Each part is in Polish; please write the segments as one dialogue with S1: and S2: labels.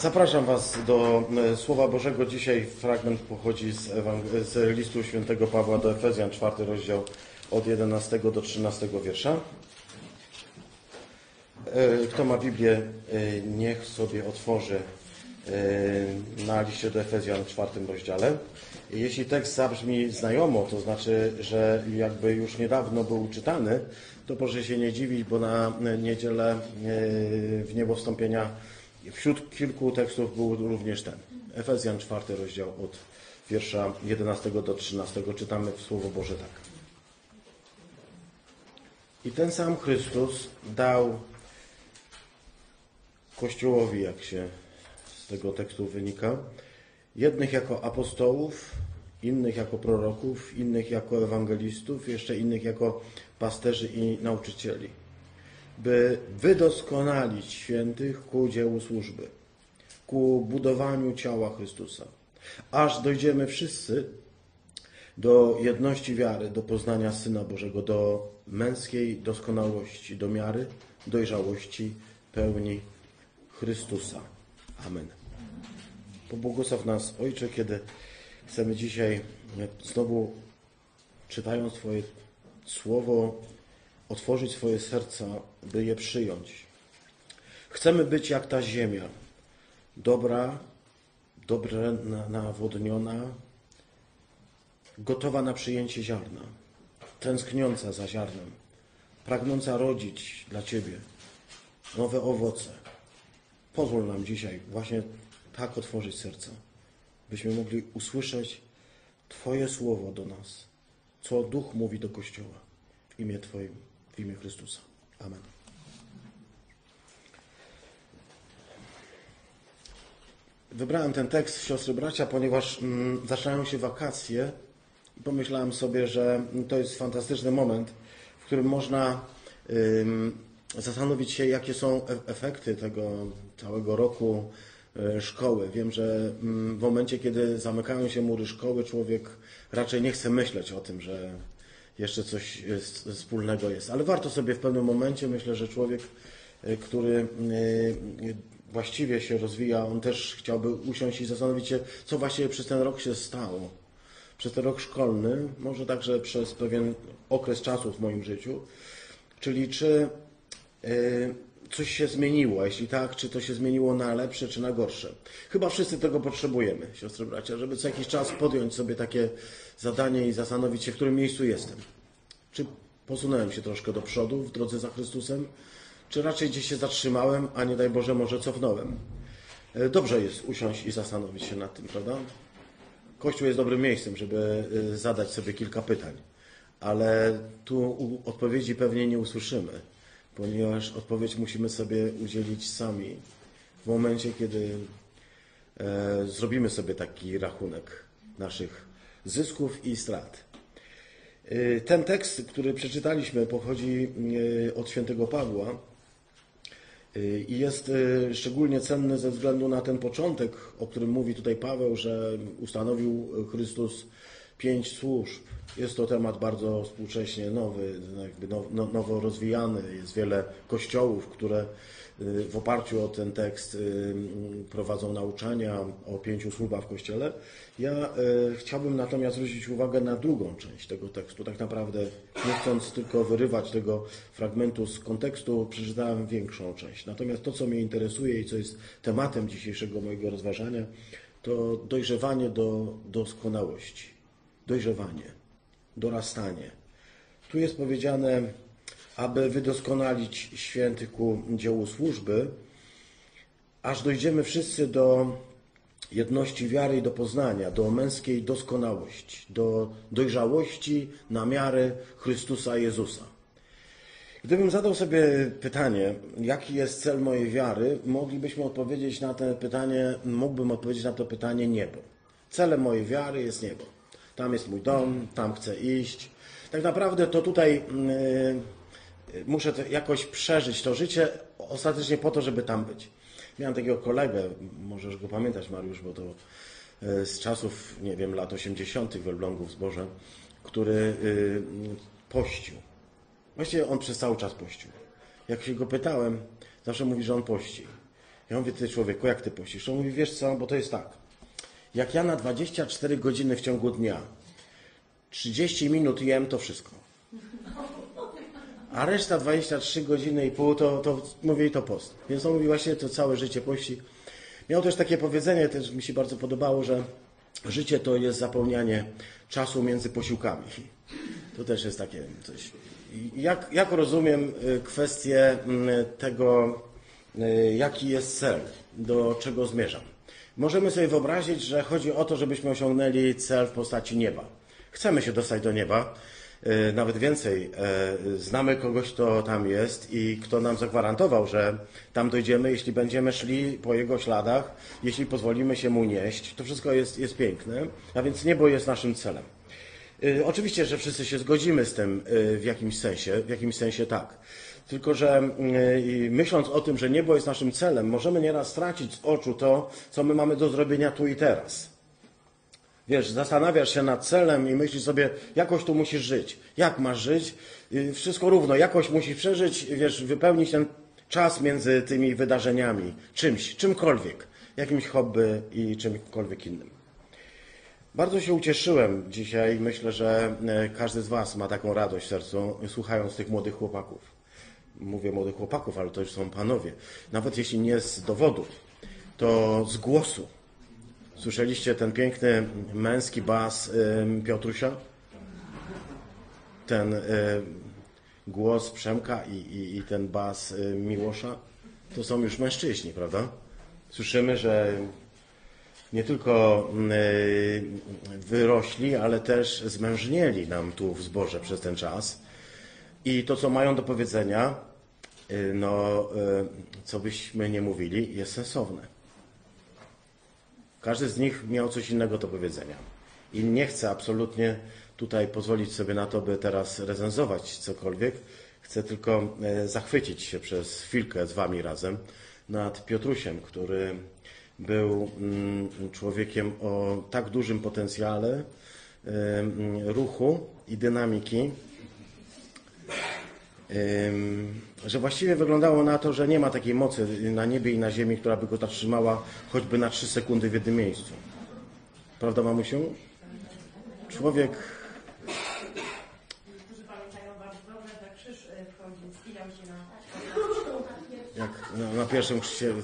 S1: Zapraszam Was do e, Słowa Bożego. Dzisiaj fragment pochodzi z, z listu świętego Pawła do Efezjan, czwarty rozdział od 11 do 13 wiersza. E, Kto ma Biblię, e, niech sobie otworzy na liście do Efezjan w czwartym rozdziale. Jeśli tekst zabrzmi znajomo, to znaczy, że jakby już niedawno był czytany, to proszę się nie dziwić, bo na niedzielę w niebo wstąpienia wśród kilku tekstów był również ten. Efezjan czwarty rozdział od wiersza 11 do 13 czytamy w Słowo Boże tak. I ten sam Chrystus dał Kościołowi, jak się z tego tekstu wynika, jednych jako apostołów, innych jako proroków, innych jako ewangelistów, jeszcze innych jako pasterzy i nauczycieli, by wydoskonalić świętych ku dziełu służby, ku budowaniu ciała Chrystusa, aż dojdziemy wszyscy do jedności wiary, do poznania Syna Bożego, do męskiej doskonałości, do miary dojrzałości pełni Chrystusa. Amen. Pobłogosław nas, Ojcze, kiedy chcemy dzisiaj znowu, czytając Twoje słowo, otworzyć swoje serca, by je przyjąć. Chcemy być jak ta ziemia, dobra, dobrze na- nawodniona, gotowa na przyjęcie ziarna, tęskniąca za ziarnem, pragnąca rodzić dla Ciebie nowe owoce. Pozwól nam dzisiaj właśnie tak otworzyć serca, byśmy mogli usłyszeć Twoje słowo do nas, co Duch mówi do Kościoła w imię Twoim, w imię Chrystusa. Amen. Wybrałem ten tekst, siostry bracia, ponieważ mm, zaczynają się wakacje i pomyślałem sobie, że to jest fantastyczny moment, w którym można zastanowić się, jakie są e- efekty tego całego roku e, szkoły. Wiem, że mm, w momencie, kiedy zamykają się mury szkoły, człowiek raczej nie chce myśleć o tym, że jeszcze coś jest, wspólnego jest. Ale warto sobie w pewnym momencie, myślę, że człowiek, e, który e, właściwie się rozwija, on też chciałby usiąść i zastanowić się, co właściwie przez ten rok się stało. Przez ten rok szkolny, może także przez pewien okres czasu w moim życiu. Czyli czy coś się zmieniło? Jeśli tak, czy to się zmieniło na lepsze, czy na gorsze? Chyba wszyscy tego potrzebujemy, siostry bracia, żeby co jakiś czas podjąć sobie takie zadanie i zastanowić się, w którym miejscu jestem. Czy posunąłem się troszkę do przodu w drodze za Chrystusem, czy raczej gdzieś się zatrzymałem, a nie daj Boże, może cofnąłem? E, Dobrze jest usiąść i zastanowić się nad tym, prawda? Kościół jest dobrym miejscem, żeby y, zadać sobie kilka pytań, ale tu odpowiedzi pewnie nie usłyszymy, ponieważ odpowiedź musimy sobie udzielić sami w momencie, kiedy e, zrobimy sobie taki rachunek naszych zysków i strat. Y, Ten tekst, który przeczytaliśmy, pochodzi y, od świętego Pawła y, i jest szczególnie cenny ze względu na ten początek, o którym mówi tutaj Paweł, że ustanowił Chrystus pięć służb. Jest to temat bardzo współcześnie nowy, jakby now- no- nowo rozwijany. Jest wiele kościołów, które w oparciu o ten tekst y, prowadzą nauczania o pięciu służbach w Kościele. Ja y, chciałbym natomiast zwrócić uwagę na drugą część tego tekstu. Tak naprawdę nie chcąc tylko wyrywać tego fragmentu z kontekstu, przeczytałem większą część. Natomiast to, co mnie interesuje i co jest tematem dzisiejszego mojego rozważania, to dojrzewanie do doskonałości. Dojrzewanie, dorastanie. Tu jest powiedziane, aby wydoskonalić świętych ku dziełu służby, aż dojdziemy wszyscy do jedności wiary i do poznania, do męskiej doskonałości, do dojrzałości na miarę Chrystusa Jezusa. Gdybym zadał sobie pytanie, jaki jest cel mojej wiary, moglibyśmy odpowiedzieć na to pytanie, mógłbym odpowiedzieć na to pytanie niebo. Celem mojej wiary jest niebo. Tam jest mój dom, tam chcę iść. Tak naprawdę to tutaj yy, muszę jakoś przeżyć to życie ostatecznie po to, żeby tam być. Miałem takiego kolegę, możesz go pamiętać Mariusz, bo to yy, z czasów, nie wiem, lat 80. w Elblągu w Zborze, który yy, pościł. Właściwie on przez cały czas pościł. Jak się go pytałem, zawsze mówi, że on pości. Ja mówię, ty człowieku, jak ty pościsz? On mówi, wiesz co, bo to jest tak. Jak ja na 24 godziny w ciągu dnia 30 minut jem, to wszystko. A reszta 23 godziny i pół to, to mówię to post. Więc on mówi właśnie to całe życie pości. Miał też takie powiedzenie, też mi się bardzo podobało, że życie to jest zapełnianie czasu między posiłkami. To też jest takie coś. Jak, jak rozumiem y, kwestię mm, tego, y, jaki jest cel, do czego zmierzam? Możemy sobie wyobrazić, że chodzi o to, żebyśmy osiągnęli cel w postaci nieba. Chcemy się dostać do nieba, y, nawet więcej. Znamy kogoś, kto tam jest i kto nam zagwarantował, że tam dojdziemy, jeśli będziemy szli po jego śladach, jeśli pozwolimy się mu nieść. To wszystko jest, jest piękne, a więc niebo jest naszym celem. Y, oczywiście, że wszyscy się zgodzimy z tym w jakimś sensie, w jakimś sensie tak. Tylko, że y, myśląc o tym, że niebo jest naszym celem, możemy nieraz stracić z oczu to, co my mamy do zrobienia tu i teraz. Wiesz, zastanawiasz się nad celem i myślisz sobie, jakoś tu musisz żyć. Jak masz żyć? Wszystko równo, jakoś musisz przeżyć, wiesz, wypełnić ten czas między tymi wydarzeniami, czymś, czymkolwiek, jakimś hobby i czymkolwiek innym. Bardzo się ucieszyłem dzisiaj. Myślę, że e, każdy z Was ma taką radość w sercu, słuchając tych młodych chłopaków. Mówię młodych chłopaków, ale to już są panowie. Nawet jeśli nie z dowodu, to z głosu. Słyszeliście ten piękny męski bas Piotrusia? Ten e, głos Przemka i, i, i ten bas e, Miłosza? To są już mężczyźni, prawda? Słyszymy, że nie tylko wyrośli, ale też zmężnieli nam tu w zborze przez ten czas. I to, co mają do powiedzenia, y, no, y, co byśmy nie mówili, jest sensowne. Każdy z nich miał coś innego do powiedzenia. I nie chcę absolutnie tutaj pozwolić sobie na to, by teraz recenzować cokolwiek. Chcę tylko zachwycić się przez chwilkę z Wami razem nad Piotrusiem, który był mm, człowiekiem o tak dużym potencjale ruchu i dynamiki, że właściwie wyglądało na to, że nie ma takiej mocy na niebie i na ziemi, która by go zatrzymała choćby na trzy sekundy w jednym miejscu. Prawda, mamusiu? Człowiek jak na, pierwszym krzyżu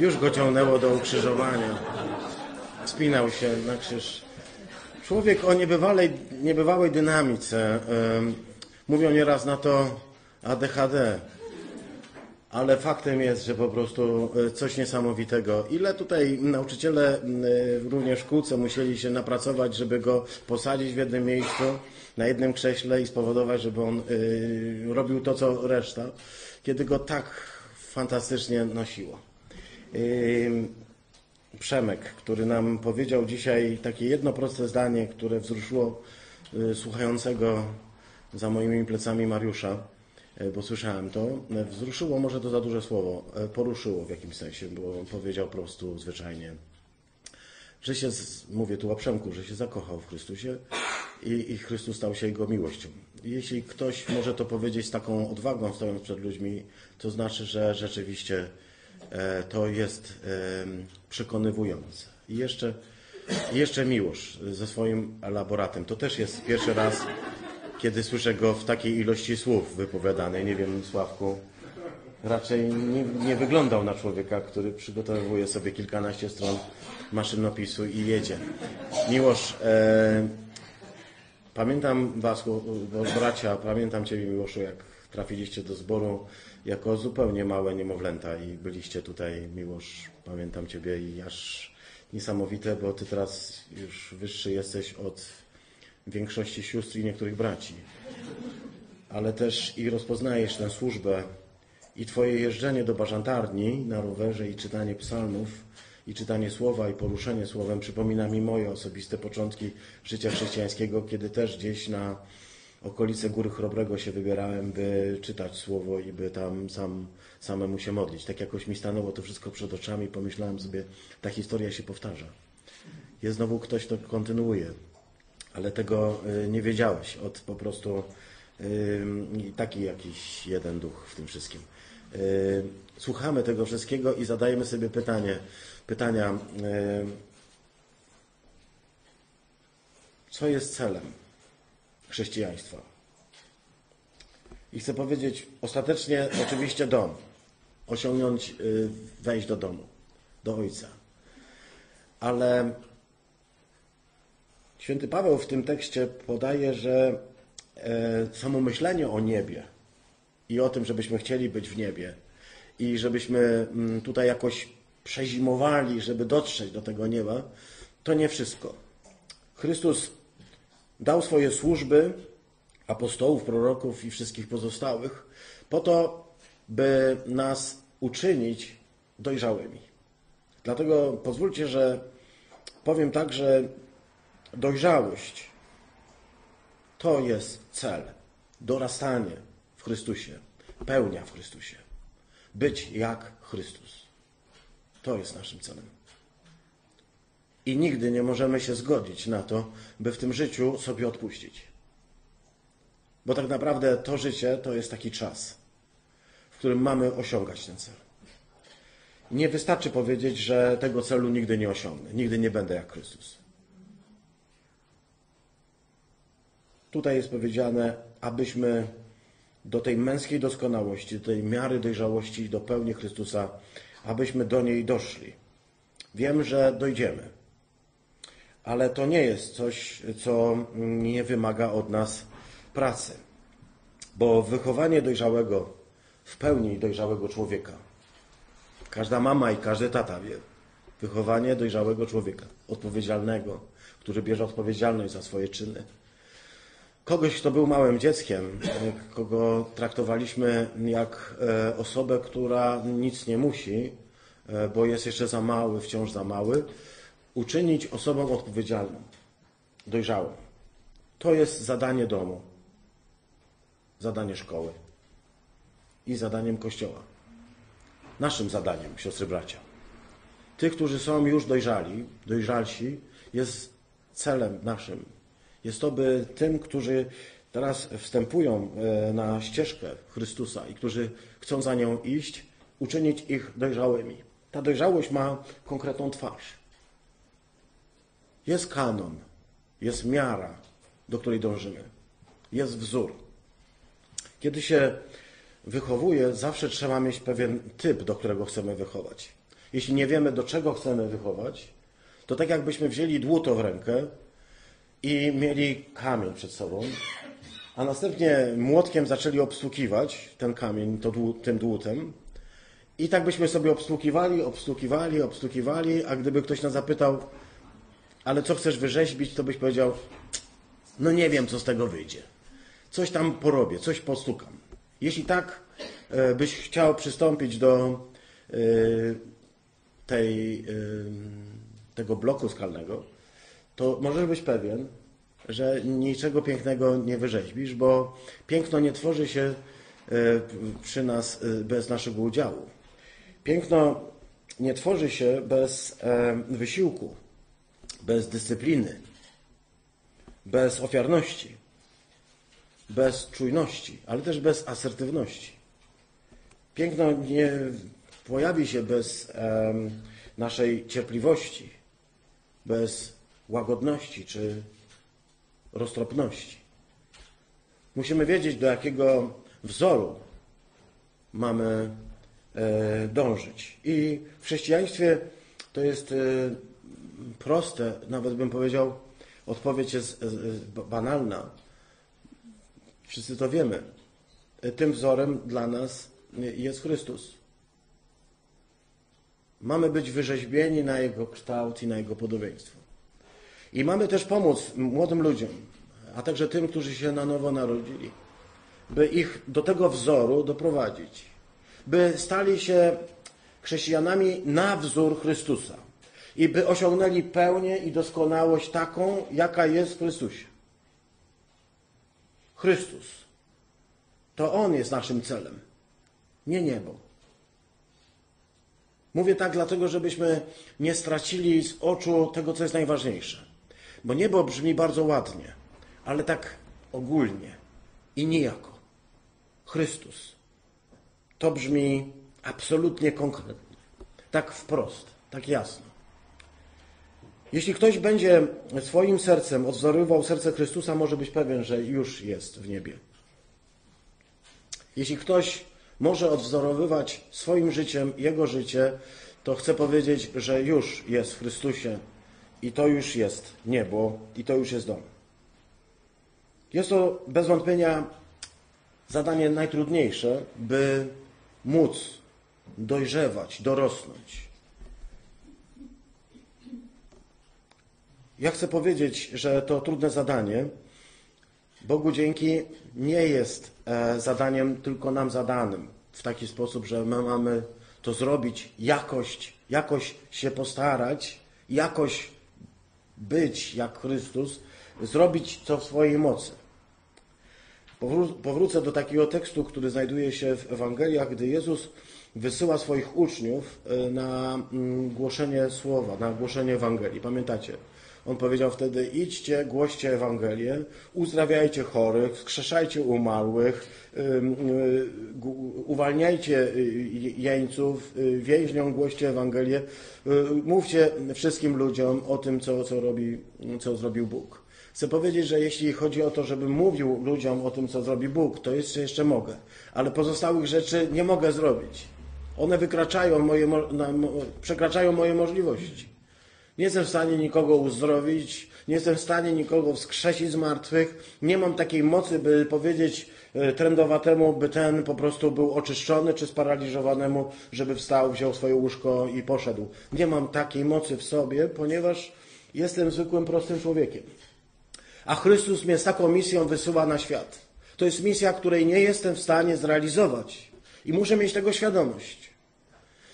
S1: już go ciągnęło do ukrzyżowania. Spinał się na krzyż. Człowiek o niebywałej, niebywałej dynamice. Mówią nieraz na to ADHD. Ale faktem jest, że po prostu e, coś niesamowitego. Ile tutaj nauczyciele e, również w szkółce musieli się napracować, żeby go posadzić w jednym miejscu, na jednym krześle i spowodować, żeby on e, robił to, co reszta, kiedy go tak fantastycznie nosiło. Przemek, który nam powiedział dzisiaj takie jedno proste zdanie, które wzruszyło słuchającego za moimi plecami Mariusza, bo słyszałem to. Wzruszyło może to za duże słowo, y, poruszyło w jakimś sensie, bo powiedział po prostu zwyczajnie, że się, mówię tu o Przemku, że się zakochał w Chrystusie i, i Chrystus stał się jego miłością. Jeśli ktoś może to powiedzieć z taką odwagą, stojąc przed ludźmi, to znaczy, że rzeczywiście E, to jest przekonywujące. I jeszcze, jeszcze Miłosz ze swoim elaboratem. To też jest pierwszy raz, kiedy słyszę go w takiej ilości słów wypowiadanej. Nie wiem, Sławku, raczej nie, nie wyglądał na człowieka, który przygotowuje sobie kilkanaście stron maszynopisu i jedzie. Miłosz, e, pamiętam Was, bracia, pamiętam Ciebie Miłoszu, jak trafiliście do zboru jako zupełnie małe niemowlęta i byliście tutaj, Miłosz, pamiętam Ciebie i aż niesamowite, bo Ty teraz już wyższy jesteś od większości sióstr i niektórych braci. Ale też i rozpoznajesz tę służbę i Twoje jeżdżenie do bażantarni na rowerze i czytanie psalmów i czytanie słowa i poruszenie słowem przypomina mi moje osobiste początki życia chrześcijańskiego, kiedy też gdzieś na okolice Góry Chrobrego się wybierałem, by czytać słowo i by tam sam, samemu się modlić. Tak jakoś mi stanęło to wszystko przed oczami, pomyślałem sobie, ta historia się powtarza. Jest znowu ktoś, kto kontynuuje, ale tego y, nie wiedziałeś od po prostu taki jakiś jeden duch w tym wszystkim. y, słuchamy tego wszystkiego i zadajemy sobie pytanie, pytania, y, co jest celem chrześcijaństwa? I chcę powiedzieć, ostatecznie oczywiście dom, osiągnąć, y, wejść do domu, do Ojca. Ale święty Paweł w tym tekście podaje, że e, samo myślenie o niebie i o tym, żebyśmy chcieli być w niebie i żebyśmy mm, tutaj jakoś przezimowali, żeby dotrzeć do tego nieba, to nie wszystko. Chrystus dał swoje służby apostołów, proroków i wszystkich pozostałych po to, by nas uczynić dojrzałymi. Dlatego pozwólcie, że powiem tak, że dojrzałość to jest cel. Dorastanie w Chrystusie, pełnia w Chrystusie. Być jak Chrystus. To jest naszym celem. I nigdy nie możemy się zgodzić na to, by w tym życiu sobie odpuścić. Bo tak naprawdę to życie to jest taki czas, w którym mamy osiągać ten cel. Nie wystarczy powiedzieć, że tego celu nigdy nie osiągnę, nigdy nie będę jak Chrystus. Tutaj jest powiedziane, abyśmy do tej męskiej doskonałości, do tej miary dojrzałości, do pełni Chrystusa, abyśmy do niej doszli. Wiem, że dojdziemy, ale to nie jest coś, co nie wymaga od nas pracy, bo wychowanie dojrzałego, w pełni dojrzałego człowieka, każda mama i każdy tata wie, wychowanie dojrzałego człowieka, odpowiedzialnego, który bierze odpowiedzialność za swoje czyny, kogoś, kto był małym dzieckiem, kogo traktowaliśmy jak e, osobę, która nic nie musi, e, bo jest jeszcze za mały, wciąż za mały, uczynić osobą odpowiedzialną, dojrzałą. To jest zadanie domu, zadanie szkoły i zadaniem Kościoła. Naszym zadaniem, siostry bracia. Tych, którzy są już dojrzali, dojrzalsi, jest celem naszym jest to, by tym, którzy teraz wstępują e, na ścieżkę Chrystusa i którzy chcą za nią iść, uczynić ich dojrzałymi. Ta dojrzałość ma konkretną twarz. Jest kanon, jest miara, do której dążymy. Jest wzór. Kiedy się wychowuje, zawsze trzeba mieć pewien typ, do którego chcemy wychować. Jeśli nie wiemy, do czego chcemy wychować, to tak jakbyśmy wzięli dłuto w rękę i mieli kamień przed sobą, a następnie młotkiem zaczęli obstukiwać ten kamień to tym dłutem. I tak byśmy sobie obstukiwali, obstukiwali, obstukiwali, a gdyby ktoś nas zapytał, ale co chcesz wyrzeźbić, to byś powiedział, no nie wiem, co z tego wyjdzie. Coś tam porobię, coś postukam. Jeśli tak e, byś chciał przystąpić do e, tej, e, tego bloku skalnego, to możesz być pewien, że niczego pięknego nie wyrzeźbisz, bo piękno nie tworzy się e, przy nas e, bez naszego udziału. Piękno nie tworzy się bez e, wysiłku, bez dyscypliny, bez ofiarności, bez czujności, ale też bez asertywności. Piękno nie pojawi się bez naszej cierpliwości, bez łagodności czy roztropności. Musimy wiedzieć, do jakiego wzoru mamy e, dążyć. I w chrześcijaństwie to jest e, proste, nawet bym powiedział, odpowiedź jest banalna. Wszyscy to wiemy. Tym wzorem dla nas jest Chrystus. Mamy być wyrzeźbieni na Jego kształt i na Jego podobieństwo. I mamy też pomóc młodym ludziom, a także tym, którzy się na nowo narodzili, by ich do tego wzoru doprowadzić, by stali się chrześcijanami na wzór Chrystusa i by osiągnęli pełnię i doskonałość taką, jaka jest w Chrystusie. Chrystus. To On jest naszym celem, nie niebo. Mówię tak dlatego, żebyśmy nie stracili z oczu tego, co jest najważniejsze. Bo niebo brzmi bardzo ładnie, ale tak ogólnie i niejako. Chrystus. To brzmi absolutnie konkretnie, tak wprost, tak jasno. Jeśli ktoś będzie swoim sercem odwzorowywał serce Chrystusa, może być pewien, że już jest w niebie. Jeśli ktoś może odwzorowywać swoim życiem Jego życie, to chcę powiedzieć, że już jest w Chrystusie i to już jest niebo i to już jest dom. Jest to bez wątpienia zadanie najtrudniejsze, by móc dojrzewać, dorosnąć. Ja chcę powiedzieć, że to trudne zadanie, Bogu dzięki, nie jest e, zadaniem tylko nam zadanym w taki sposób, że my mamy to zrobić, jakoś, jakoś się postarać, jakoś być jak Chrystus, zrobić co w swojej mocy. Powrócę do takiego tekstu, który znajduje się w Ewangeliach, gdy Jezus wysyła swoich uczniów e, na mm, głoszenie słowa, na głoszenie Ewangelii. Pamiętacie? On powiedział wtedy: idźcie, głoście Ewangelię, uzdrawiajcie chorych, skrzeszajcie umarłych, uwalniajcie y, jeńców, y, więźniom głoście Ewangelię, y, mówcie wszystkim ludziom o tym, co, co, robi, co zrobił Bóg. Chcę powiedzieć, że jeśli chodzi o to, żebym mówił ludziom o tym, co zrobi Bóg, to jeszcze, jeszcze mogę. Ale pozostałych rzeczy nie mogę zrobić. One wykraczają moje, przekraczają moje możliwości. Nie jestem w stanie nikogo uzdrowić, nie jestem w stanie nikogo wskrzesić z martwych. Nie mam takiej mocy, by powiedzieć e, trendowatemu, by ten po prostu był oczyszczony, czy sparaliżowanemu, żeby wstał, wziął swoje łóżko i poszedł. Nie mam takiej mocy w sobie, ponieważ jestem zwykłym, prostym człowiekiem. A Chrystus mnie z taką misją wysyła na świat. To jest misja, której nie jestem w stanie zrealizować. I muszę mieć tego świadomość.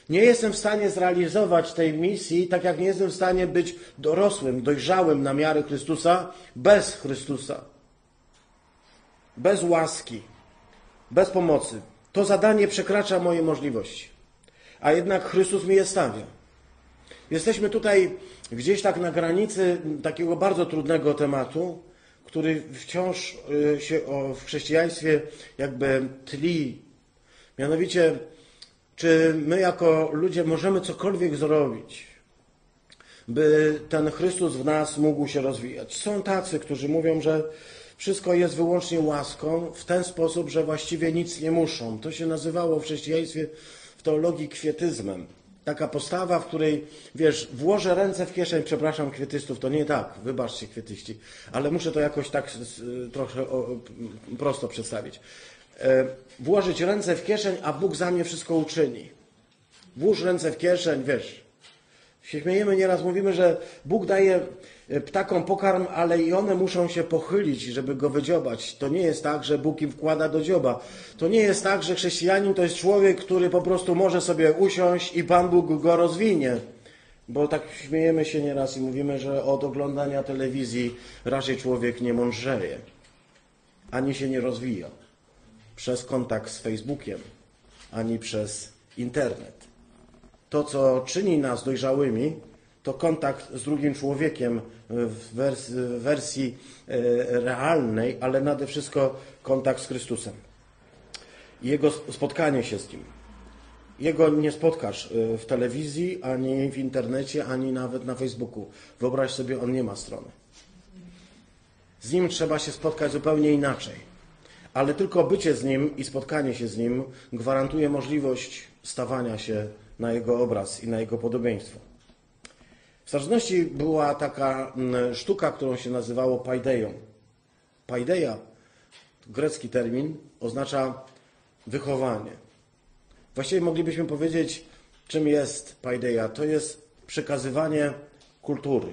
S1: Nie jestem w stanie zrealizować tej misji, tak jak nie jestem w stanie być dorosłym, dojrzałym na miarę Chrystusa bez Chrystusa. Bez łaski, bez pomocy. To zadanie przekracza moje możliwości. A jednak Chrystus mi je stawia. Jesteśmy tutaj gdzieś tak na granicy takiego bardzo trudnego tematu, który wciąż y, się w chrześcijaństwie jakby tli. Mianowicie czy my jako ludzie możemy cokolwiek zrobić, by ten Chrystus w nas mógł się rozwijać? Są tacy, którzy mówią, że wszystko jest wyłącznie łaską w ten sposób, że właściwie nic nie muszą. To się nazywało w chrześcijaństwie, w teologii kwietyzmem. Taka postawa, w której, wiesz, włożę ręce w kieszeń, przepraszam kwietystów, to nie tak, wybaczcie kwietyści, ale muszę to jakoś tak trochę prosto przedstawić. E, włożyć ręce w kieszeń, a Bóg za mnie wszystko uczyni. Włóż ręce w kieszeń, wiesz. Się śmiejemy nieraz, mówimy, że Bóg daje e, ptakom pokarm, ale i one muszą się pochylić, żeby go wydziobać. To nie jest tak, że Bóg im wkłada do dzioba. To nie jest tak, że chrześcijanin to jest człowiek, który po prostu może sobie usiąść i Pan Bóg go rozwinie. Bo tak śmiejemy się nieraz i mówimy, że od oglądania telewizji raczej człowiek nie mądrzeje, ani się nie rozwija przez kontakt z Facebookiem, ani przez internet. To, co czyni nas dojrzałymi, to kontakt z drugim człowiekiem w wersji, w wersji realnej, ale nade wszystko kontakt z Chrystusem. Jego spotkanie się z Nim. Jego nie spotkasz e, w telewizji, ani w internecie, ani nawet na Facebooku. Wyobraź sobie, on nie ma strony. Z Nim trzeba się spotkać zupełnie inaczej ale tylko bycie z Nim i spotkanie się z Nim gwarantuje możliwość stawania się na Jego obraz i na Jego podobieństwo. W starożytności była taka mm, sztuka, którą się nazywało paideją. Paideia, grecki termin, oznacza wychowanie. Właściwie moglibyśmy powiedzieć, czym jest paideia. To jest przekazywanie kultury.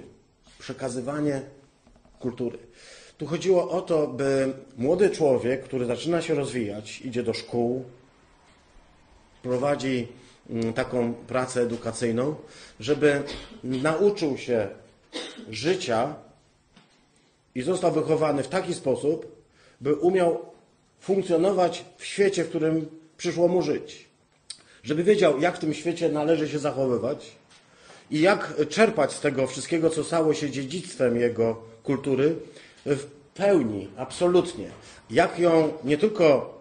S1: Przekazywanie kultury. Tu chodziło o to, by młody człowiek, który zaczyna się rozwijać, idzie do szkół, prowadzi mm, taką pracę edukacyjną, żeby nauczył się życia i został wychowany w taki sposób, by umiał funkcjonować w świecie, w którym przyszło mu żyć. Żeby wiedział, jak w tym świecie należy się zachowywać i jak czerpać z tego wszystkiego, co stało się dziedzictwem jego kultury, w pełni, absolutnie. Jak ją nie tylko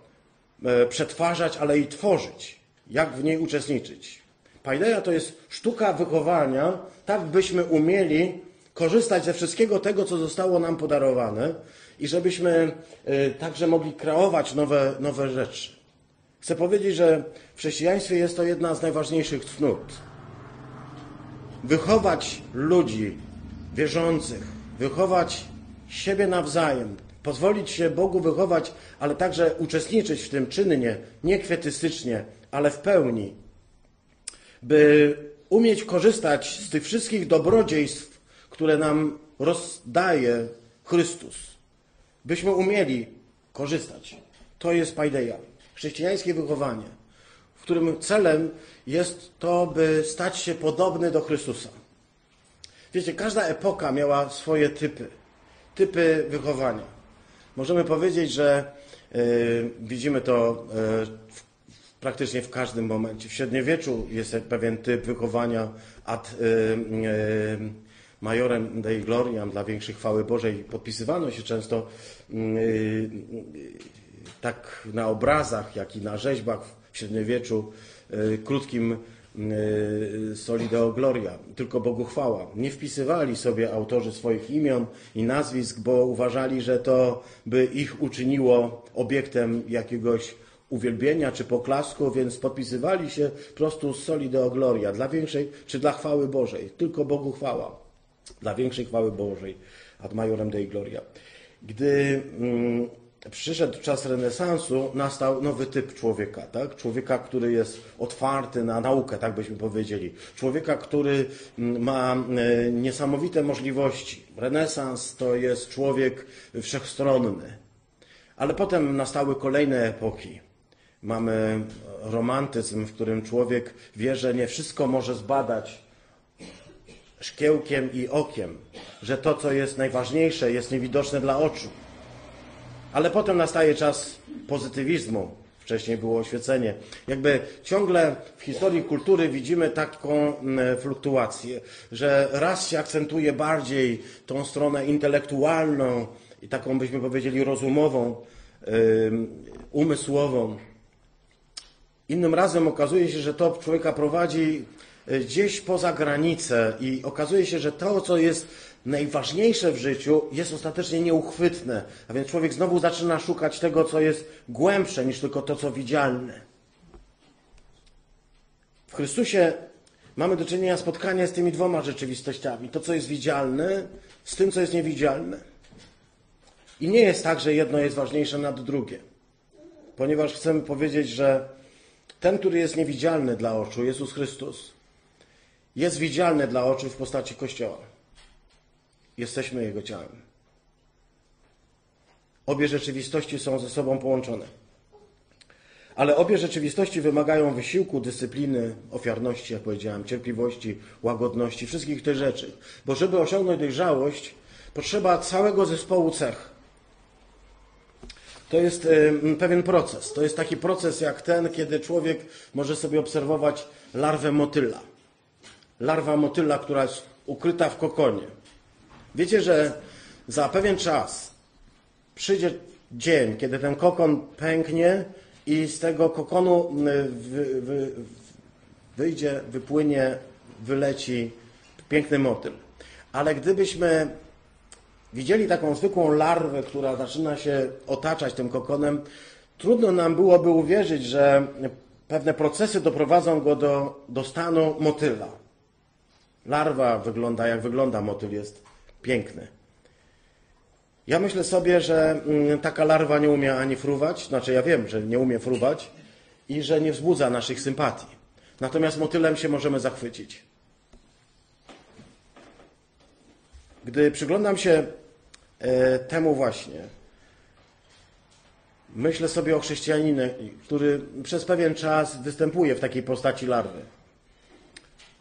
S1: e, przetwarzać, ale i tworzyć. Jak w niej uczestniczyć. Paideia to jest sztuka wychowania, tak byśmy umieli korzystać ze wszystkiego tego, co zostało nam podarowane i żebyśmy e, także mogli kreować nowe, nowe rzeczy. Chcę powiedzieć, że w chrześcijaństwie jest to jedna z najważniejszych cnót. Wychować ludzi wierzących, wychować siebie nawzajem, pozwolić się Bogu wychować, ale także uczestniczyć w tym czynnie, nie kwietystycznie, ale w pełni, by umieć korzystać z tych wszystkich dobrodziejstw, które nam rozdaje Chrystus. Byśmy umieli korzystać. To jest paideia, chrześcijańskie wychowanie, w którym celem jest to, by stać się podobny do Chrystusa. Wiecie, każda epoka miała swoje typy, typy wychowania. Możemy powiedzieć, że y, widzimy to y, w, praktycznie w każdym momencie. W średniowieczu jest pewien typ wychowania ad y, majorem Dei Gloriam dla większej chwały Bożej. Podpisywano się często tak na obrazach, jak i na rzeźbach w średniowieczu krótkim Y, Soli Deo Gloria, tylko Bogu chwała. Nie wpisywali sobie autorzy swoich imion i nazwisk, bo uważali, że to by ich uczyniło obiektem jakiegoś uwielbienia czy poklasku, więc podpisywali się po prostu z Soli Deo Gloria dla większej czy dla chwały Bożej. Tylko Bogu chwała. Dla większej chwały Bożej. Ad majorem Dei Gloria. Gdy mm, przyszedł czas renesansu, nastał nowy typ człowieka, tak? Człowieka, który jest otwarty na naukę, tak byśmy powiedzieli. Człowieka, który mm, ma e, niesamowite możliwości. Renesans to jest człowiek wszechstronny. Ale potem nastały kolejne epoki. Mamy romantyzm, w którym człowiek wie, że nie wszystko może zbadać szkiełkiem i okiem, że to, co jest najważniejsze, jest niewidoczne dla oczu. Ale potem nastaje czas pozytywizmu. Wcześniej było oświecenie. Jakby ciągle w historii kultury widzimy taką mm, fluktuację, że raz się akcentuje bardziej tą stronę intelektualną i taką byśmy powiedzieli rozumową, umysłową. Innym razem okazuje się, że to człowieka prowadzi y, gdzieś poza granicę i okazuje się, że to, co jest najważniejsze w życiu jest ostatecznie nieuchwytne. A więc człowiek znowu zaczyna szukać tego, co jest głębsze niż tylko to, co widzialne. W Chrystusie mamy do czynienia spotkania z tymi dwoma rzeczywistościami. To, co jest widzialne, z tym, co jest niewidzialne. I nie jest tak, że jedno jest ważniejsze nad drugie. Ponieważ chcemy powiedzieć, że ten, który jest niewidzialny dla oczu, Jezus Chrystus, jest widzialny dla oczu w postaci Kościoła. Jesteśmy Jego ciałem. Obie rzeczywistości są ze sobą połączone. Ale obie rzeczywistości wymagają wysiłku, dyscypliny, ofiarności, jak powiedziałem, cierpliwości, łagodności, wszystkich tych rzeczy. Bo żeby osiągnąć dojrzałość, potrzeba całego zespołu cech. To jest pewien proces. To jest taki proces jak ten, kiedy człowiek może sobie obserwować larwę motyla. Larwa motyla, która jest ukryta w kokonie. Wiecie, że za pewien czas przyjdzie dzień, kiedy ten kokon pęknie i z tego kokonu wy, wy, wyjdzie, wypłynie, wyleci piękny motyl. Ale gdybyśmy widzieli taką zwykłą larwę, która zaczyna się otaczać tym kokonem, trudno nam byłoby uwierzyć, że pewne procesy doprowadzą go do, do stanu motyla. Larwa wygląda jak wygląda, motyl jest piękny. Ja myślę sobie, że mm, taka larwa nie umie ani fruwać, znaczy ja wiem, że nie umie fruwać i że nie wzbudza naszych sympatii. Natomiast motylem się możemy zachwycić. Gdy przyglądam się e, temu właśnie, myślę sobie o chrześcijaninie, który przez pewien czas występuje w takiej postaci larwy.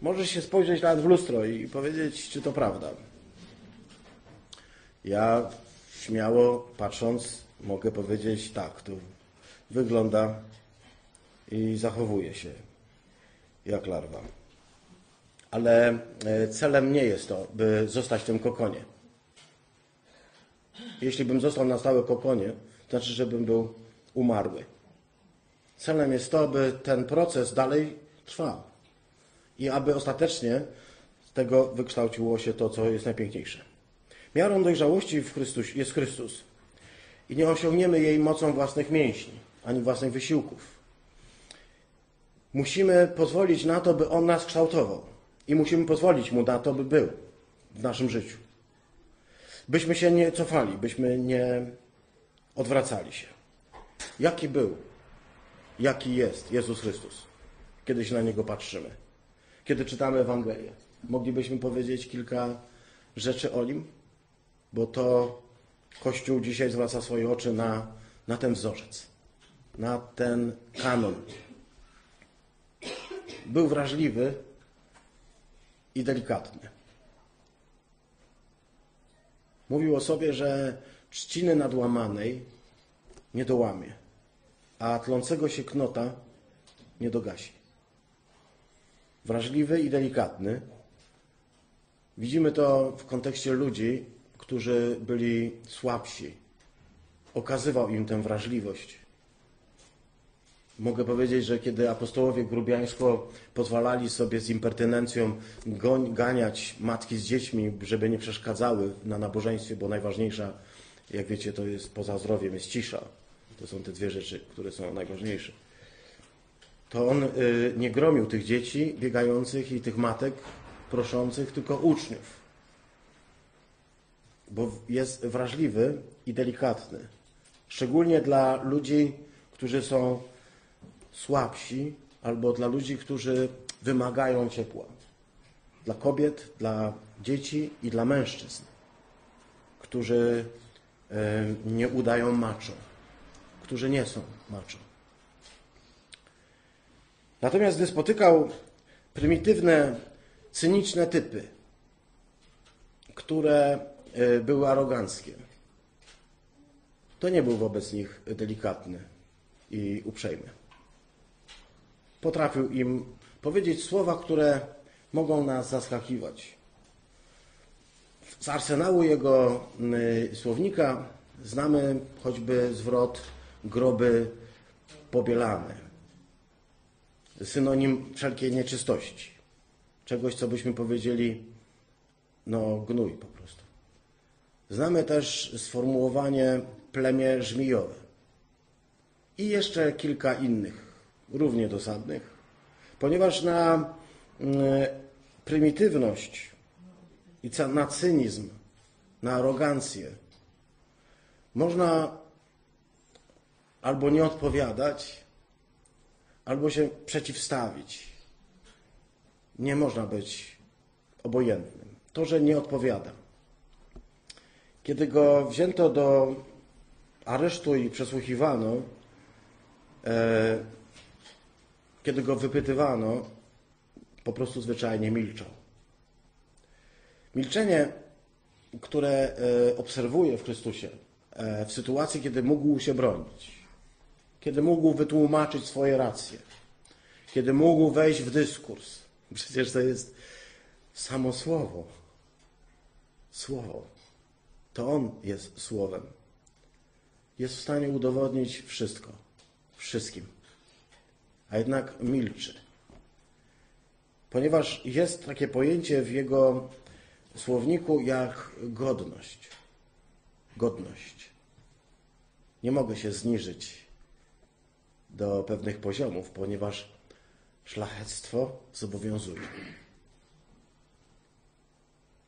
S1: Możesz się spojrzeć nawet w lustro i powiedzieć, czy to prawda. Ja śmiało patrząc mogę powiedzieć tak, to wygląda i zachowuje się jak larwa. Ale e, celem nie jest to, by zostać w tym kokonie. Jeśli bym został na stałe kokonie, to znaczy, żebym był umarły. Celem jest to, aby ten proces dalej trwał i aby ostatecznie z tego wykształciło się to, co jest najpiękniejsze. Miarą dojrzałości w Chrystus jest Chrystus i nie osiągniemy jej mocą własnych mięśni ani własnych wysiłków. Musimy pozwolić na to, by On nas kształtował i musimy pozwolić Mu na to, by był w naszym życiu. Byśmy się nie cofali, byśmy nie odwracali się. Jaki był, jaki jest Jezus Chrystus, kiedy się na Niego patrzymy, kiedy czytamy Ewangelię. Moglibyśmy powiedzieć kilka rzeczy o Nim, bo to Kościół dzisiaj zwraca swoje oczy na, na ten wzorzec, na ten kanon. Był wrażliwy i delikatny. Mówił o sobie, że trzciny nadłamanej nie dołamie, a tlącego się knota nie dogasi. Wrażliwy i delikatny. Widzimy to w kontekście ludzi, którzy byli słabsi. Okazywał im tę wrażliwość. Mogę powiedzieć, że kiedy apostołowie grubiańsko pozwalali sobie z impertynencją ganiać matki z dziećmi, żeby nie przeszkadzały na nabożeństwie, bo najważniejsza, jak wiecie, to jest poza zdrowiem, jest cisza. To są te dwie rzeczy, które są najważniejsze. To on y, nie gromił tych dzieci biegających i tych matek proszących, tylko uczniów. Bo jest wrażliwy i delikatny. Szczególnie dla ludzi, którzy są słabsi, albo dla ludzi, którzy wymagają ciepła. Dla kobiet, dla dzieci i dla mężczyzn, którzy nie udają maczą, którzy nie są maczą. Natomiast gdy spotykał prymitywne, cyniczne typy, które e, były aroganckie, to nie był wobec nich delikatny i uprzejmy potrafił im powiedzieć słowa, które mogą nas zaskakiwać. Z arsenału jego słownika znamy choćby zwrot groby pobielane. Synonim wszelkiej nieczystości. Czegoś, co byśmy powiedzieli, no gnój po prostu. Znamy też sformułowanie plemię żmijowe. I jeszcze kilka innych równie dosadnych, ponieważ na mm, prymitywność i na cynizm, na arogancję można albo nie odpowiadać, albo się przeciwstawić. Nie można być obojętnym. To, że nie odpowiada. Kiedy go wzięto do aresztu i przesłuchiwano, e, kiedy go wypytywano, po prostu zwyczajnie milczał. Milczenie, które e, obserwuję w Chrystusie, e, w sytuacji, kiedy mógł się bronić, kiedy mógł wytłumaczyć swoje racje, kiedy mógł wejść w dyskurs. Przecież to jest samo słowo. Słowo. To On jest słowem. Jest w stanie udowodnić wszystko. Wszystkim a jednak milczy. Ponieważ jest takie pojęcie w jego słowniku jak godność. Godność. Nie mogę się zniżyć do pewnych poziomów, ponieważ szlachectwo zobowiązuje.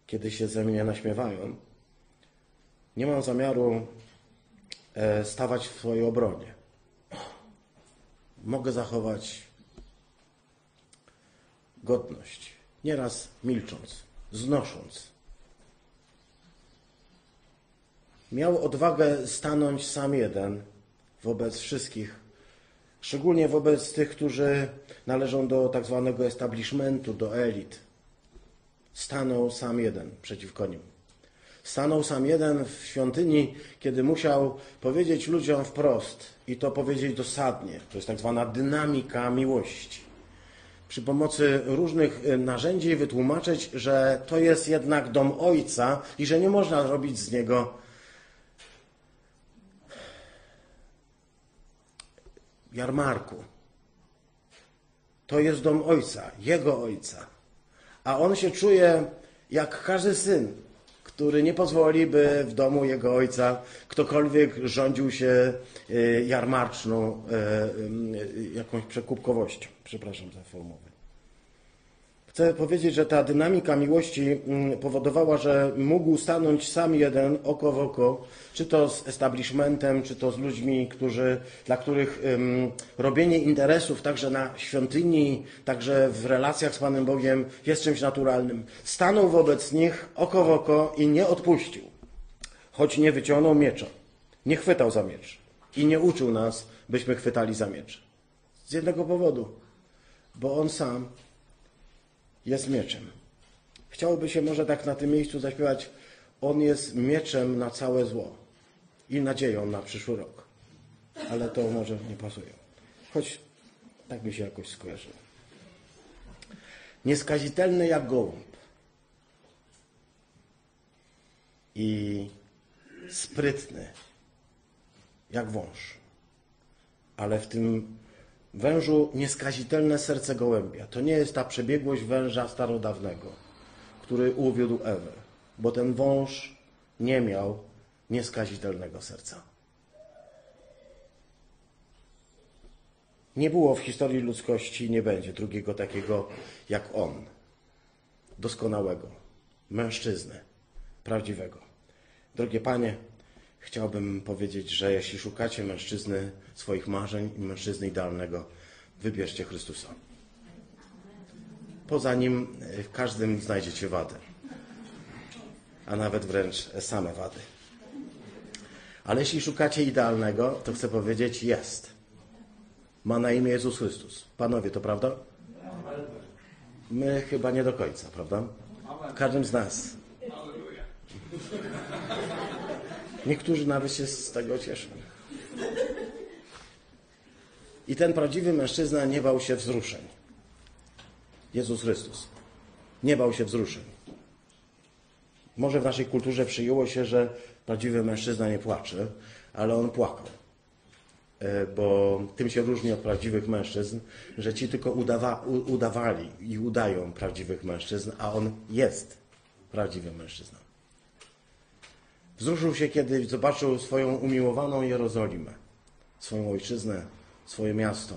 S1: Kiedy się ze mnie naśmiewają, nie mam zamiaru e, stawać w swojej obronie mogę zachować godność, nieraz milcząc, znosząc. Miał odwagę stanąć sam jeden wobec wszystkich, szczególnie wobec tych, którzy należą do tak zwanego establishmentu, do elit. Stanął sam jeden przeciwko nim. Stanął sam jeden w świątyni, kiedy musiał powiedzieć ludziom wprost i to powiedzieć dosadnie. To jest tak zwana dynamika miłości. Przy pomocy różnych y, narzędzi wytłumaczyć, że to jest jednak dom Ojca i że nie można robić z niego jarmarku. To jest dom ojca, jego ojca. A on się czuje jak każdy syn, który nie pozwoli, by w domu jego ojca ktokolwiek rządził się y, jarmarczną y, y, jakąś przekupkowością. Przepraszam za formułę. Chcę powiedzieć, że ta dynamika miłości mm, powodowała, że mógł stanąć sam jeden oko w oko, czy to z establishmentem, czy to z ludźmi, którzy, dla których um, robienie interesów także na świątyni, także w relacjach z Panem Bogiem jest czymś naturalnym. Stanął wobec nich oko w oko i nie odpuścił, choć nie wyciągnął miecza, nie chwytał za miecz i nie uczył nas, byśmy chwytali za miecz. Z jednego powodu, bo on sam jest mieczem. Chciałoby się może tak na tym miejscu zaśpiewać, on jest mieczem na całe zło i nadzieją na przyszły rok. Ale to może nie pasuje. Choć tak by się jakoś skojarzyło. Nieskazitelny jak gołąb. I sprytny jak wąż. Ale w tym wężu nieskazitelne serce gołębia. To nie jest ta przebiegłość węża starodawnego, który uwiódł Ewę, bo ten wąż nie miał nieskazitelnego serca. Nie było w historii ludzkości, nie będzie drugiego takiego jak on, doskonałego, mężczyzny, prawdziwego. Drogie panie, chciałbym powiedzieć, że jeśli szukacie mężczyzny swoich marzeń i mężczyzny idealnego, wybierzcie Chrystusa. Poza nim w każdym znajdziecie wady, a nawet wręcz same wady. Ale jeśli szukacie idealnego, to chcę powiedzieć, jest. Ma na imię Jezus Chrystus. Panowie, to prawda? My chyba nie do końca, prawda? Każdym z nas. Niektórzy nawet się z tego cieszą. I ten prawdziwy mężczyzna nie bał się wzruszeń. Jezus Chrystus. Nie bał się wzruszeń. Może w naszej kulturze przyjęło się, że prawdziwy mężczyzna nie płacze, ale on płakał. E, bo tym się różni od prawdziwych mężczyzn, że ci tylko udawa, udawali i udają prawdziwych mężczyzn, a on jest prawdziwym mężczyzną. Wzruszył się, kiedy zobaczył swoją umiłowaną Jerozolimę, swoją ojczyznę, swoje miasto,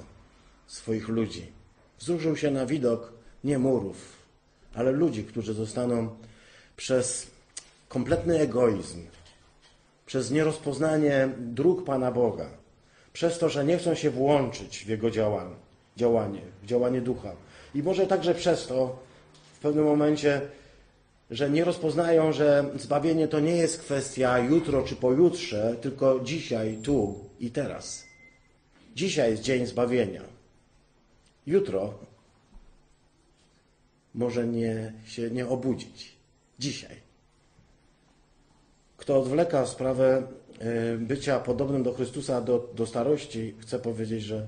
S1: swoich ludzi. Wzruszył się na widok nie murów, ale ludzi, którzy zostaną przez kompletny egoizm, przez nierozpoznanie dróg Pana Boga, przez to, że nie chcą się włączyć w Jego działanie, działanie w działanie ducha. I może także przez to w pewnym momencie że nie rozpoznają, że zbawienie to nie jest kwestia jutro czy pojutrze, tylko dzisiaj, tu i teraz. Dzisiaj jest dzień zbawienia. Jutro może nie, się nie obudzić. Dzisiaj. Kto odwleka sprawę e, bycia podobnym do Chrystusa do, do starości, chcę powiedzieć, że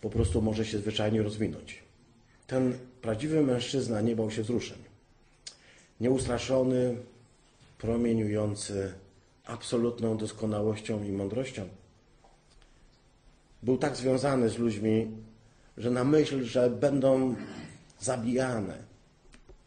S1: po prostu może się zwyczajnie rozwinąć. Ten prawdziwy mężczyzna nie bał się wzruszeń nieustraszony, promieniujący absolutną doskonałością i mądrością. Był tak związany z ludźmi, że na myśl, że będą zabijane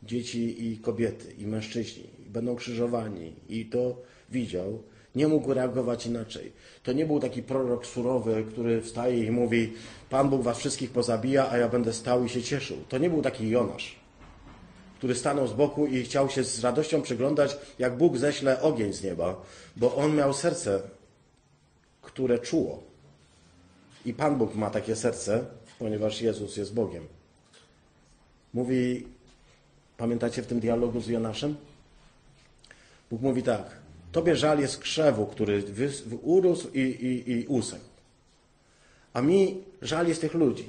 S1: dzieci i kobiety, i mężczyźni, będą krzyżowani, i to widział, nie mógł reagować inaczej. To nie był taki prorok surowy, który wstaje i mówi: Pan Bóg was wszystkich pozabija, a ja będę stał i się cieszył. To nie był taki Jonasz który stanął z boku i chciał się z radością przyglądać, jak Bóg ześle ogień z nieba, bo on miał serce, które czuło. I Pan Bóg ma takie serce, ponieważ Jezus jest Bogiem. Mówi, pamiętacie w tym dialogu z Jonaszem? Bóg mówi tak, tobie żal jest krzewu, który urósł i, i, i. A mi żal jest tych ludzi.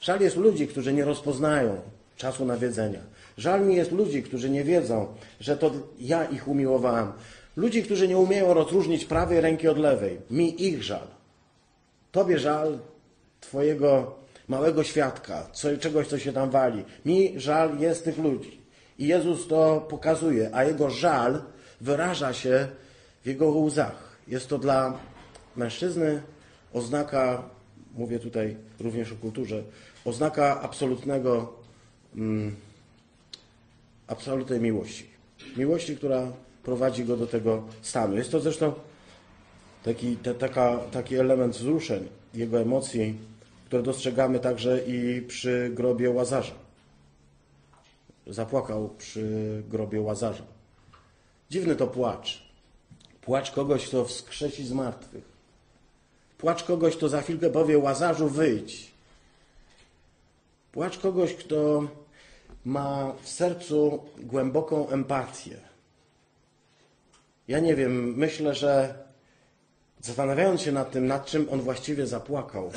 S1: Żal jest ludzi, którzy nie rozpoznają czasu nawiedzenia. Żal mi jest ludzi, którzy nie wiedzą, że to ja ich umiłowałem. Ludzi, którzy nie umieją rozróżnić prawej ręki od lewej. Mi ich żal. Tobie żal Twojego małego świadka, czegoś, co się tam wali. Mi żal jest tych ludzi. I Jezus to pokazuje, a Jego żal wyraża się w Jego łzach. Jest to dla mężczyzny oznaka, mówię tutaj również o kulturze, oznaka absolutnego, mm, absolutnej miłości. Miłości, która prowadzi go do tego stanu. Jest to zresztą taki, te, taka, taki element wzruszeń, jego emocji, które dostrzegamy także i przy grobie Łazarza. Zapłakał przy grobie Łazarza. Dziwny to płacz. Płacz kogoś, kto wskrzesi z martwych. Płacz kogoś, kto za chwilkę powie Łazarzu wyjdź. Płacz kogoś, kto ma w sercu głęboką empatię. Ja nie wiem, myślę, że zastanawiając się nad tym, nad czym on właściwie zapłakał,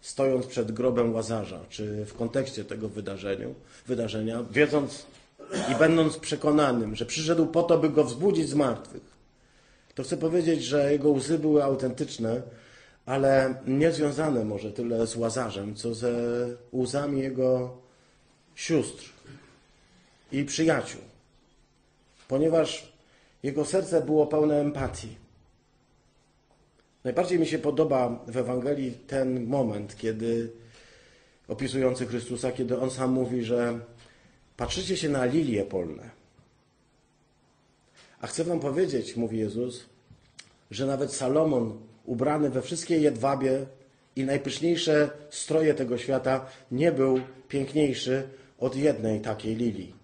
S1: stojąc przed grobem Łazarza, czy w kontekście tego wydarzeniu, wydarzenia, wiedząc i będąc przekonanym, że przyszedł po to, by go wzbudzić z martwych, to chcę powiedzieć, że jego łzy były autentyczne, ale nie związane może tyle z Łazarzem, co ze łzami jego sióstr i przyjaciół, ponieważ jego serce było pełne empatii. Najbardziej mi się podoba w Ewangelii ten moment, kiedy opisujący Chrystusa, kiedy on sam mówi, że patrzycie się na lilie polne. A chcę wam powiedzieć, mówi Jezus, że nawet Salomon, ubrany we wszystkie jedwabie i najpyszniejsze stroje tego świata, nie był piękniejszy od jednej takiej lilii.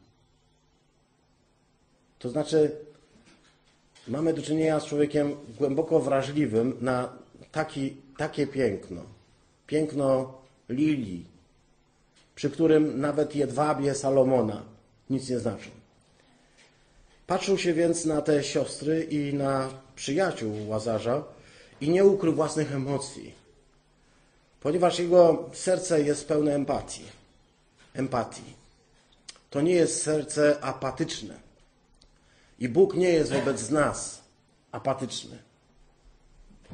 S1: To znaczy, mamy do czynienia z człowiekiem głęboko wrażliwym na taki, takie piękno. Piękno lilii, przy którym nawet jedwabie Salomona nic nie znaczą. Patrzył się więc na te siostry i na przyjaciół Łazarza i nie ukrył własnych emocji, ponieważ jego serce jest pełne empatii. Empatii. To nie jest serce apatyczne. I Bóg nie jest wobec nas apatyczny.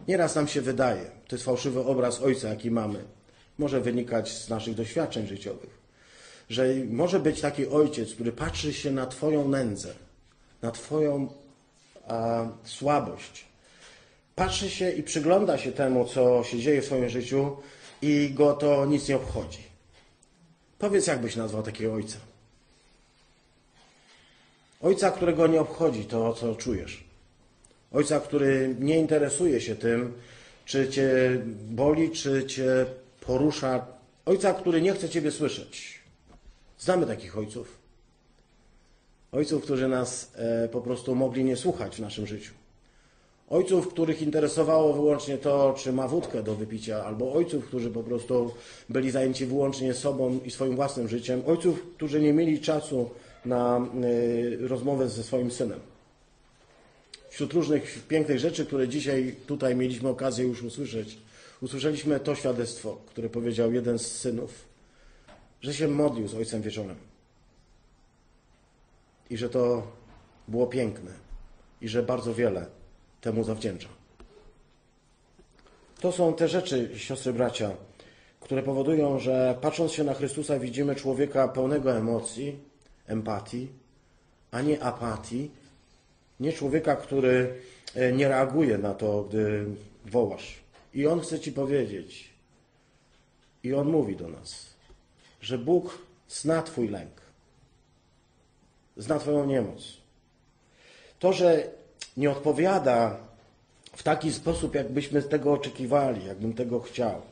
S1: Nieraz nam się wydaje, to jest fałszywy obraz Ojca, jaki mamy. Może wynikać z naszych doświadczeń życiowych, że może być taki ojciec, który patrzy się na Twoją nędzę, na Twoją a, słabość. Patrzy się i przygląda się temu, co się dzieje w Twoim życiu i go to nic nie obchodzi. Powiedz, jak byś nazwał takiego ojca? Ojca, którego nie obchodzi to, co czujesz. Ojca, który nie interesuje się tym, czy cię boli, czy cię porusza. Ojca, który nie chce ciebie słyszeć. Znamy takich ojców. Ojców, którzy nas e, po prostu mogli nie słuchać w naszym życiu. Ojców, których interesowało wyłącznie to, czy ma wódkę do wypicia, albo ojców, którzy po prostu byli zajęci wyłącznie sobą i swoim własnym życiem. Ojców, którzy nie mieli czasu na y, rozmowę ze swoim synem. Wśród różnych pięknych rzeczy, które dzisiaj tutaj mieliśmy okazję już usłyszeć, usłyszeliśmy to świadectwo, które powiedział jeden z synów, że się modlił z ojcem wieczorem. I że to było piękne. I że bardzo wiele temu zawdzięcza. To są te rzeczy, siostry bracia, które powodują, że patrząc się na Chrystusa widzimy człowieka pełnego emocji, empatii, a nie apatii, nie człowieka, który e, nie reaguje na to, gdy wołasz. I on chce ci powiedzieć, i on mówi do nas, że Bóg zna Twój lęk, zna Twoją niemoc. To, że nie odpowiada w taki sposób, jakbyśmy tego oczekiwali, jakbym tego chciał,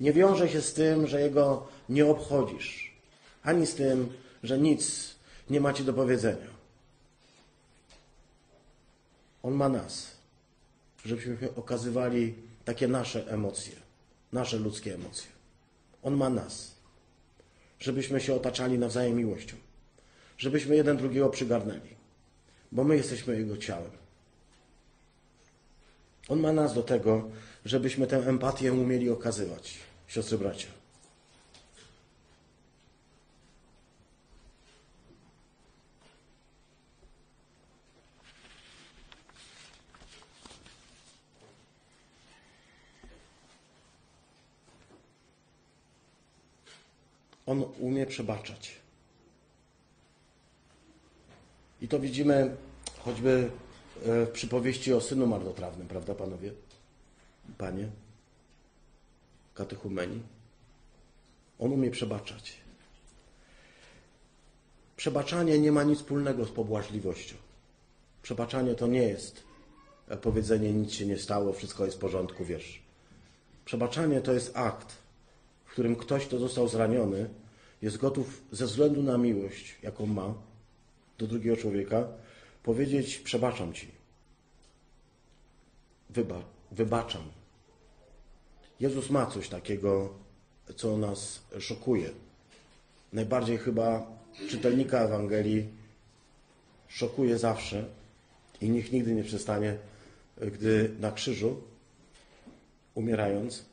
S1: nie wiąże się z tym, że Jego nie obchodzisz, ani z tym, że nic nie macie do powiedzenia. On ma nas, żebyśmy okazywali takie nasze emocje, nasze ludzkie emocje. On ma nas, żebyśmy się otaczali nawzajem miłością, żebyśmy jeden drugiego przygarnęli, bo my jesteśmy Jego ciałem. On ma nas do tego, żebyśmy tę empatię umieli okazywać, siostry bracia. On umie przebaczać. I to widzimy choćby e, w przypowieści o synu marnotrawnym, prawda, panowie? Panie? katechumenii. On umie przebaczać. Przebaczanie nie ma nic wspólnego z pobłażliwością. Przebaczanie to nie jest powiedzenie nic się nie stało, wszystko jest w porządku, wiesz. Przebaczanie to jest akt, w którym ktoś, kto został zraniony, jest gotów ze względu na miłość, jaką ma do drugiego człowieka, powiedzieć: Przebaczam ci. Wyba, wybaczam. Jezus ma coś takiego, co nas szokuje. Najbardziej chyba czytelnika Ewangelii szokuje zawsze i niech nigdy nie przestanie, gdy na krzyżu, umierając,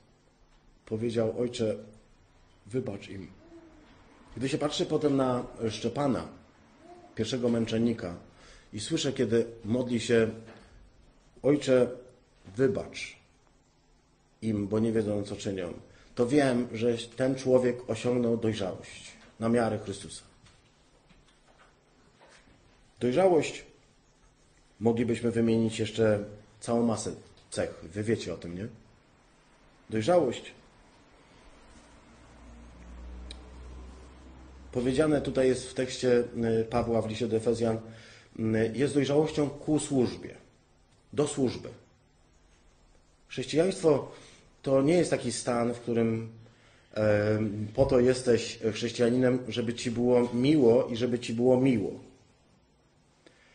S1: powiedział: Ojcze, wybacz im. Gdy się patrzy potem na Szczepana, pierwszego męczennika, i słyszę, kiedy modli się: Ojcze, wybacz im, bo nie wiedzą, co czynią, to wiem, że ten człowiek osiągnął dojrzałość na miarę Chrystusa. Dojrzałość moglibyśmy wymienić jeszcze całą masę cech. Wy wiecie o tym, nie? Dojrzałość. Powiedziane tutaj jest w tekście y, Pawła w liście do Efezjan, y, jest dojrzałością ku służbie, do służby. Chrześcijaństwo to nie jest taki stan, w którym po to jesteś chrześcijaninem, żeby ci było miło i żeby ci było miło.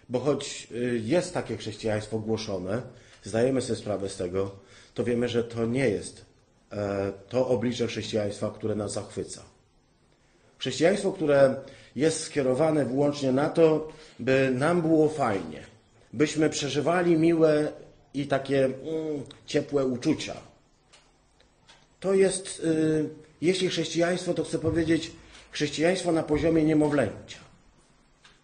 S1: Bo choć y, jest takie chrześcijaństwo głoszone, zdajemy sobie sprawę z tego, to wiemy, że to nie jest e, to oblicze chrześcijaństwa, które nas zachwyca. Chrześcijaństwo, które jest skierowane wyłącznie na to, by nam było fajnie, byśmy przeżywali miłe i takie mm, ciepłe uczucia. To jest, y, jeśli chrześcijaństwo, to chcę powiedzieć, chrześcijaństwo na poziomie niemowlęcia.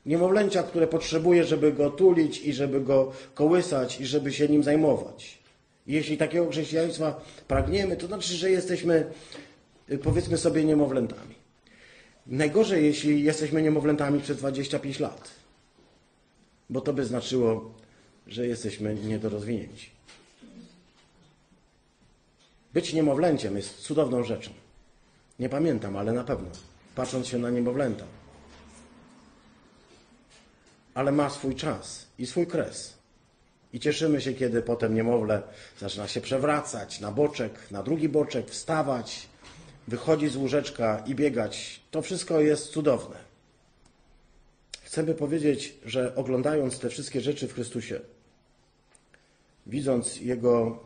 S1: Niemowlęcia, które potrzebuje, żeby go tulić i żeby go kołysać i żeby się nim zajmować. Jeśli takiego chrześcijaństwa pragniemy, to znaczy, że jesteśmy, y, powiedzmy sobie, niemowlętami. Najgorzej, jeśli jesteśmy niemowlętami przez 25 lat, bo to by znaczyło, że jesteśmy niedorozwinięci. Być niemowlęciem jest cudowną rzeczą. Nie pamiętam, ale na pewno, patrząc się na niemowlęta. Ale ma swój czas i swój kres. I cieszymy się, kiedy potem niemowlę zaczyna się przewracać na boczek, na drugi boczek, wstawać, wychodzić z łóżeczka i biegać. To wszystko jest cudowne. Chcemy powiedzieć, że oglądając te wszystkie rzeczy w Chrystusie, widząc Jego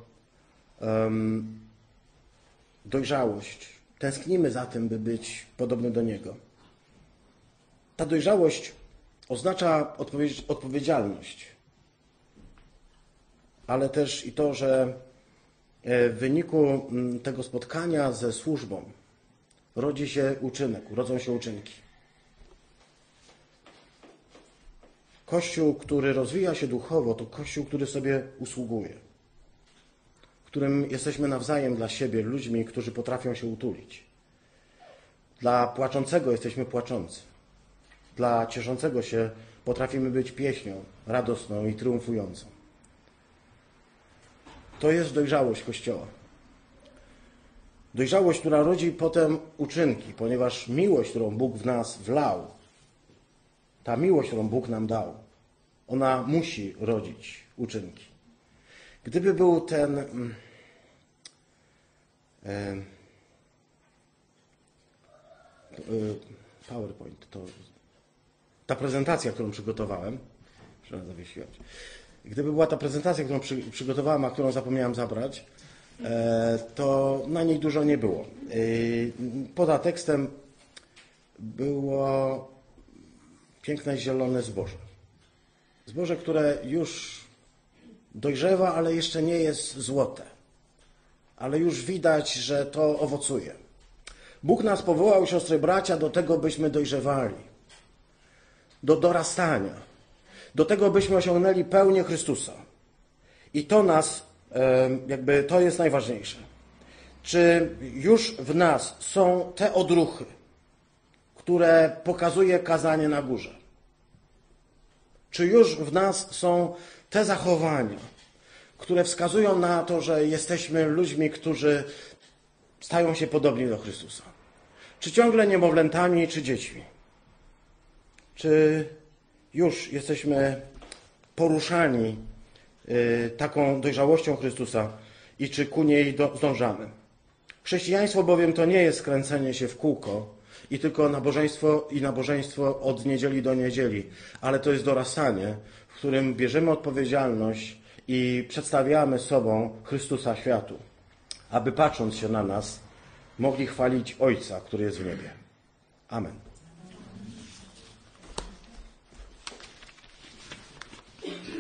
S1: um, dojrzałość, tęsknimy za tym, by być podobny do Niego. Ta dojrzałość oznacza odpowiedzialność, ale też i to, że w wyniku mm, tego spotkania ze służbą rodzi się uczynek, urodzą się uczynki. Kościół, który rozwija się duchowo, to kościół, który sobie usługuje, w którym jesteśmy nawzajem dla siebie ludźmi, którzy potrafią się utulić. Dla płaczącego jesteśmy płaczący. Dla cieszącego się potrafimy być pieśnią radosną i triumfującą. To jest dojrzałość Kościoła. Dojrzałość, która rodzi potem uczynki, ponieważ miłość, którą Bóg w nas wlał, ta miłość, którą Bóg nam dał, ona musi rodzić uczynki. Gdyby był ten mm, e, PowerPoint, to ta prezentacja, którą przygotowałem, muszę zawiesić. Gdyby była ta prezentacja, którą przy, przygotowałem, a którą zapomniałem zabrać, e, to na niej dużo nie było. E, poza tekstem było piękne zielone zboże. Zboże, które już dojrzewa, ale jeszcze nie jest złote. Ale już widać, że to owocuje. Bóg nas powołał, siostry bracia, do tego, byśmy dojrzewali. Do dorastania. Do tego, byśmy osiągnęli pełnię Chrystusa. I to nas, jakby to jest najważniejsze. Czy już w nas są te odruchy, które pokazuje kazanie na górze? Czy już w nas są te zachowania, które wskazują na to, że jesteśmy ludźmi, którzy stają się podobni do Chrystusa? Czy ciągle niemowlętami, czy dziećmi? Czy już jesteśmy poruszani y, taką dojrzałością Chrystusa i czy ku niej do, zdążamy? Chrześcijaństwo bowiem to nie jest kręcenie się w kółko i tylko nabożeństwo i nabożeństwo od niedzieli do niedzieli, ale to jest dorastanie, w którym bierzemy odpowiedzialność i przedstawiamy sobą Chrystusa światu, aby patrząc się na nas, mogli chwalić Ojca, który jest w niebie. Amen.